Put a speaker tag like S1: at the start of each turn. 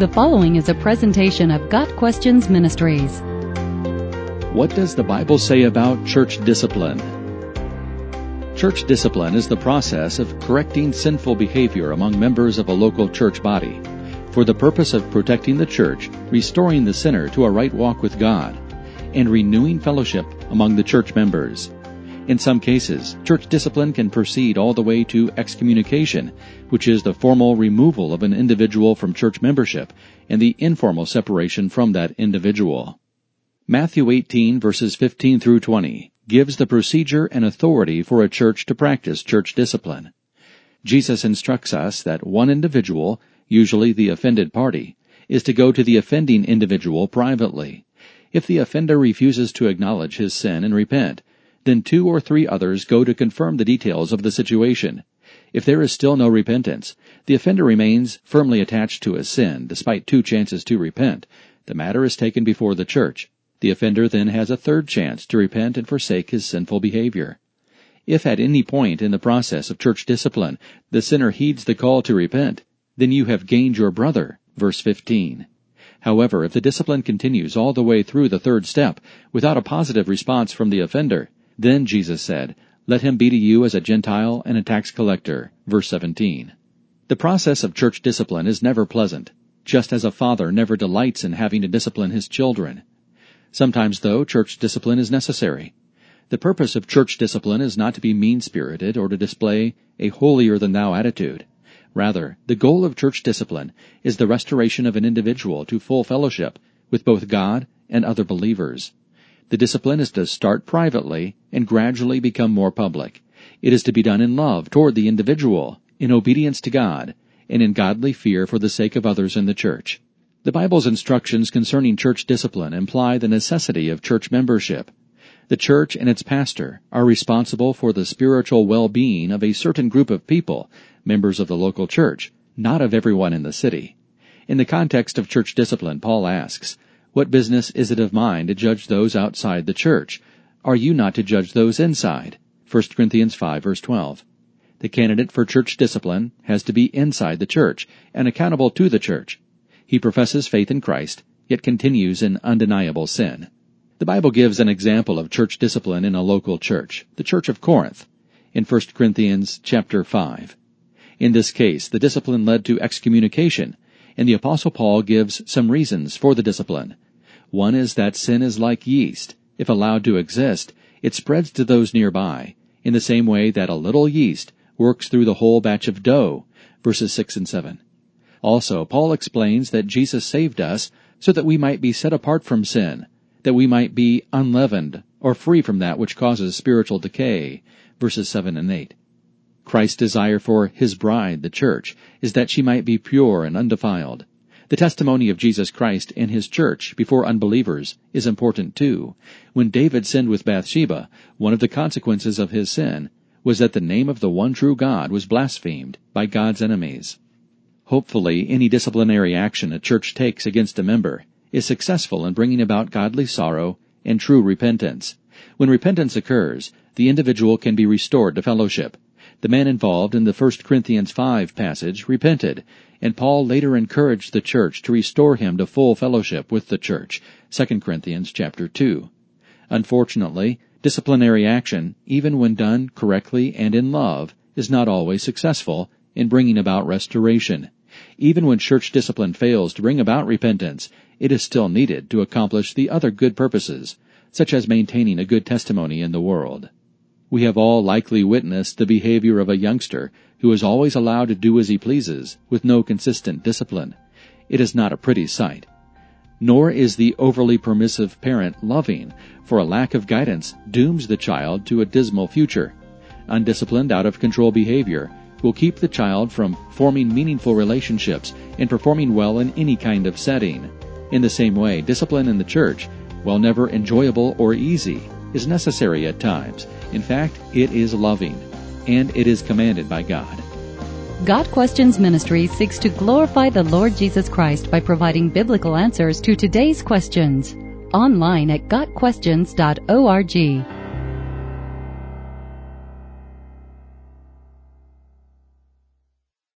S1: The following is a presentation of Got Questions Ministries.
S2: What does the Bible say about church discipline? Church discipline is the process of correcting sinful behavior among members of a local church body for the purpose of protecting the church, restoring the sinner to a right walk with God, and renewing fellowship among the church members. In some cases, church discipline can proceed all the way to excommunication, which is the formal removal of an individual from church membership and the informal separation from that individual. Matthew 18 verses 15 through 20 gives the procedure and authority for a church to practice church discipline. Jesus instructs us that one individual, usually the offended party, is to go to the offending individual privately. If the offender refuses to acknowledge his sin and repent, then two or three others go to confirm the details of the situation. If there is still no repentance, the offender remains firmly attached to his sin despite two chances to repent. The matter is taken before the church. The offender then has a third chance to repent and forsake his sinful behavior. If at any point in the process of church discipline the sinner heeds the call to repent, then you have gained your brother. Verse 15. However, if the discipline continues all the way through the third step without a positive response from the offender, then Jesus said, Let him be to you as a Gentile and a tax collector. Verse 17. The process of church discipline is never pleasant, just as a father never delights in having to discipline his children. Sometimes, though, church discipline is necessary. The purpose of church discipline is not to be mean spirited or to display a holier than thou attitude. Rather, the goal of church discipline is the restoration of an individual to full fellowship with both God and other believers. The discipline is to start privately and gradually become more public. It is to be done in love toward the individual, in obedience to God, and in godly fear for the sake of others in the church. The Bible's instructions concerning church discipline imply the necessity of church membership. The church and its pastor are responsible for the spiritual well-being of a certain group of people, members of the local church, not of everyone in the city. In the context of church discipline, Paul asks, what business is it of mine to judge those outside the church? Are you not to judge those inside? 1 Corinthians 5 verse 12. The candidate for church discipline has to be inside the church and accountable to the church. He professes faith in Christ, yet continues in undeniable sin. The Bible gives an example of church discipline in a local church, the church of Corinth, in 1 Corinthians chapter 5. In this case, the discipline led to excommunication, and the Apostle Paul gives some reasons for the discipline. One is that sin is like yeast. If allowed to exist, it spreads to those nearby, in the same way that a little yeast works through the whole batch of dough, verses 6 and 7. Also, Paul explains that Jesus saved us so that we might be set apart from sin, that we might be unleavened, or free from that which causes spiritual decay, verses 7 and 8. Christ's desire for His bride, the church, is that she might be pure and undefiled. The testimony of Jesus Christ and His church before unbelievers is important too. When David sinned with Bathsheba, one of the consequences of his sin was that the name of the one true God was blasphemed by God's enemies. Hopefully, any disciplinary action a church takes against a member is successful in bringing about godly sorrow and true repentance. When repentance occurs, the individual can be restored to fellowship. The man involved in the 1 Corinthians 5 passage repented, and Paul later encouraged the church to restore him to full fellowship with the church. 2 Corinthians chapter 2. Unfortunately, disciplinary action, even when done correctly and in love, is not always successful in bringing about restoration. Even when church discipline fails to bring about repentance, it is still needed to accomplish the other good purposes, such as maintaining a good testimony in the world. We have all likely witnessed the behavior of a youngster who is always allowed to do as he pleases, with no consistent discipline. It is not a pretty sight. Nor is the overly permissive parent loving, for a lack of guidance dooms the child to a dismal future. Undisciplined, out of control behavior will keep the child from forming meaningful relationships and performing well in any kind of setting. In the same way, discipline in the church, while never enjoyable or easy, is necessary at times in fact, it is loving, and it is commanded by God.
S1: Got Questions Ministry seeks to glorify the Lord Jesus Christ by providing biblical answers to today's questions. Online at GotQuestions.org.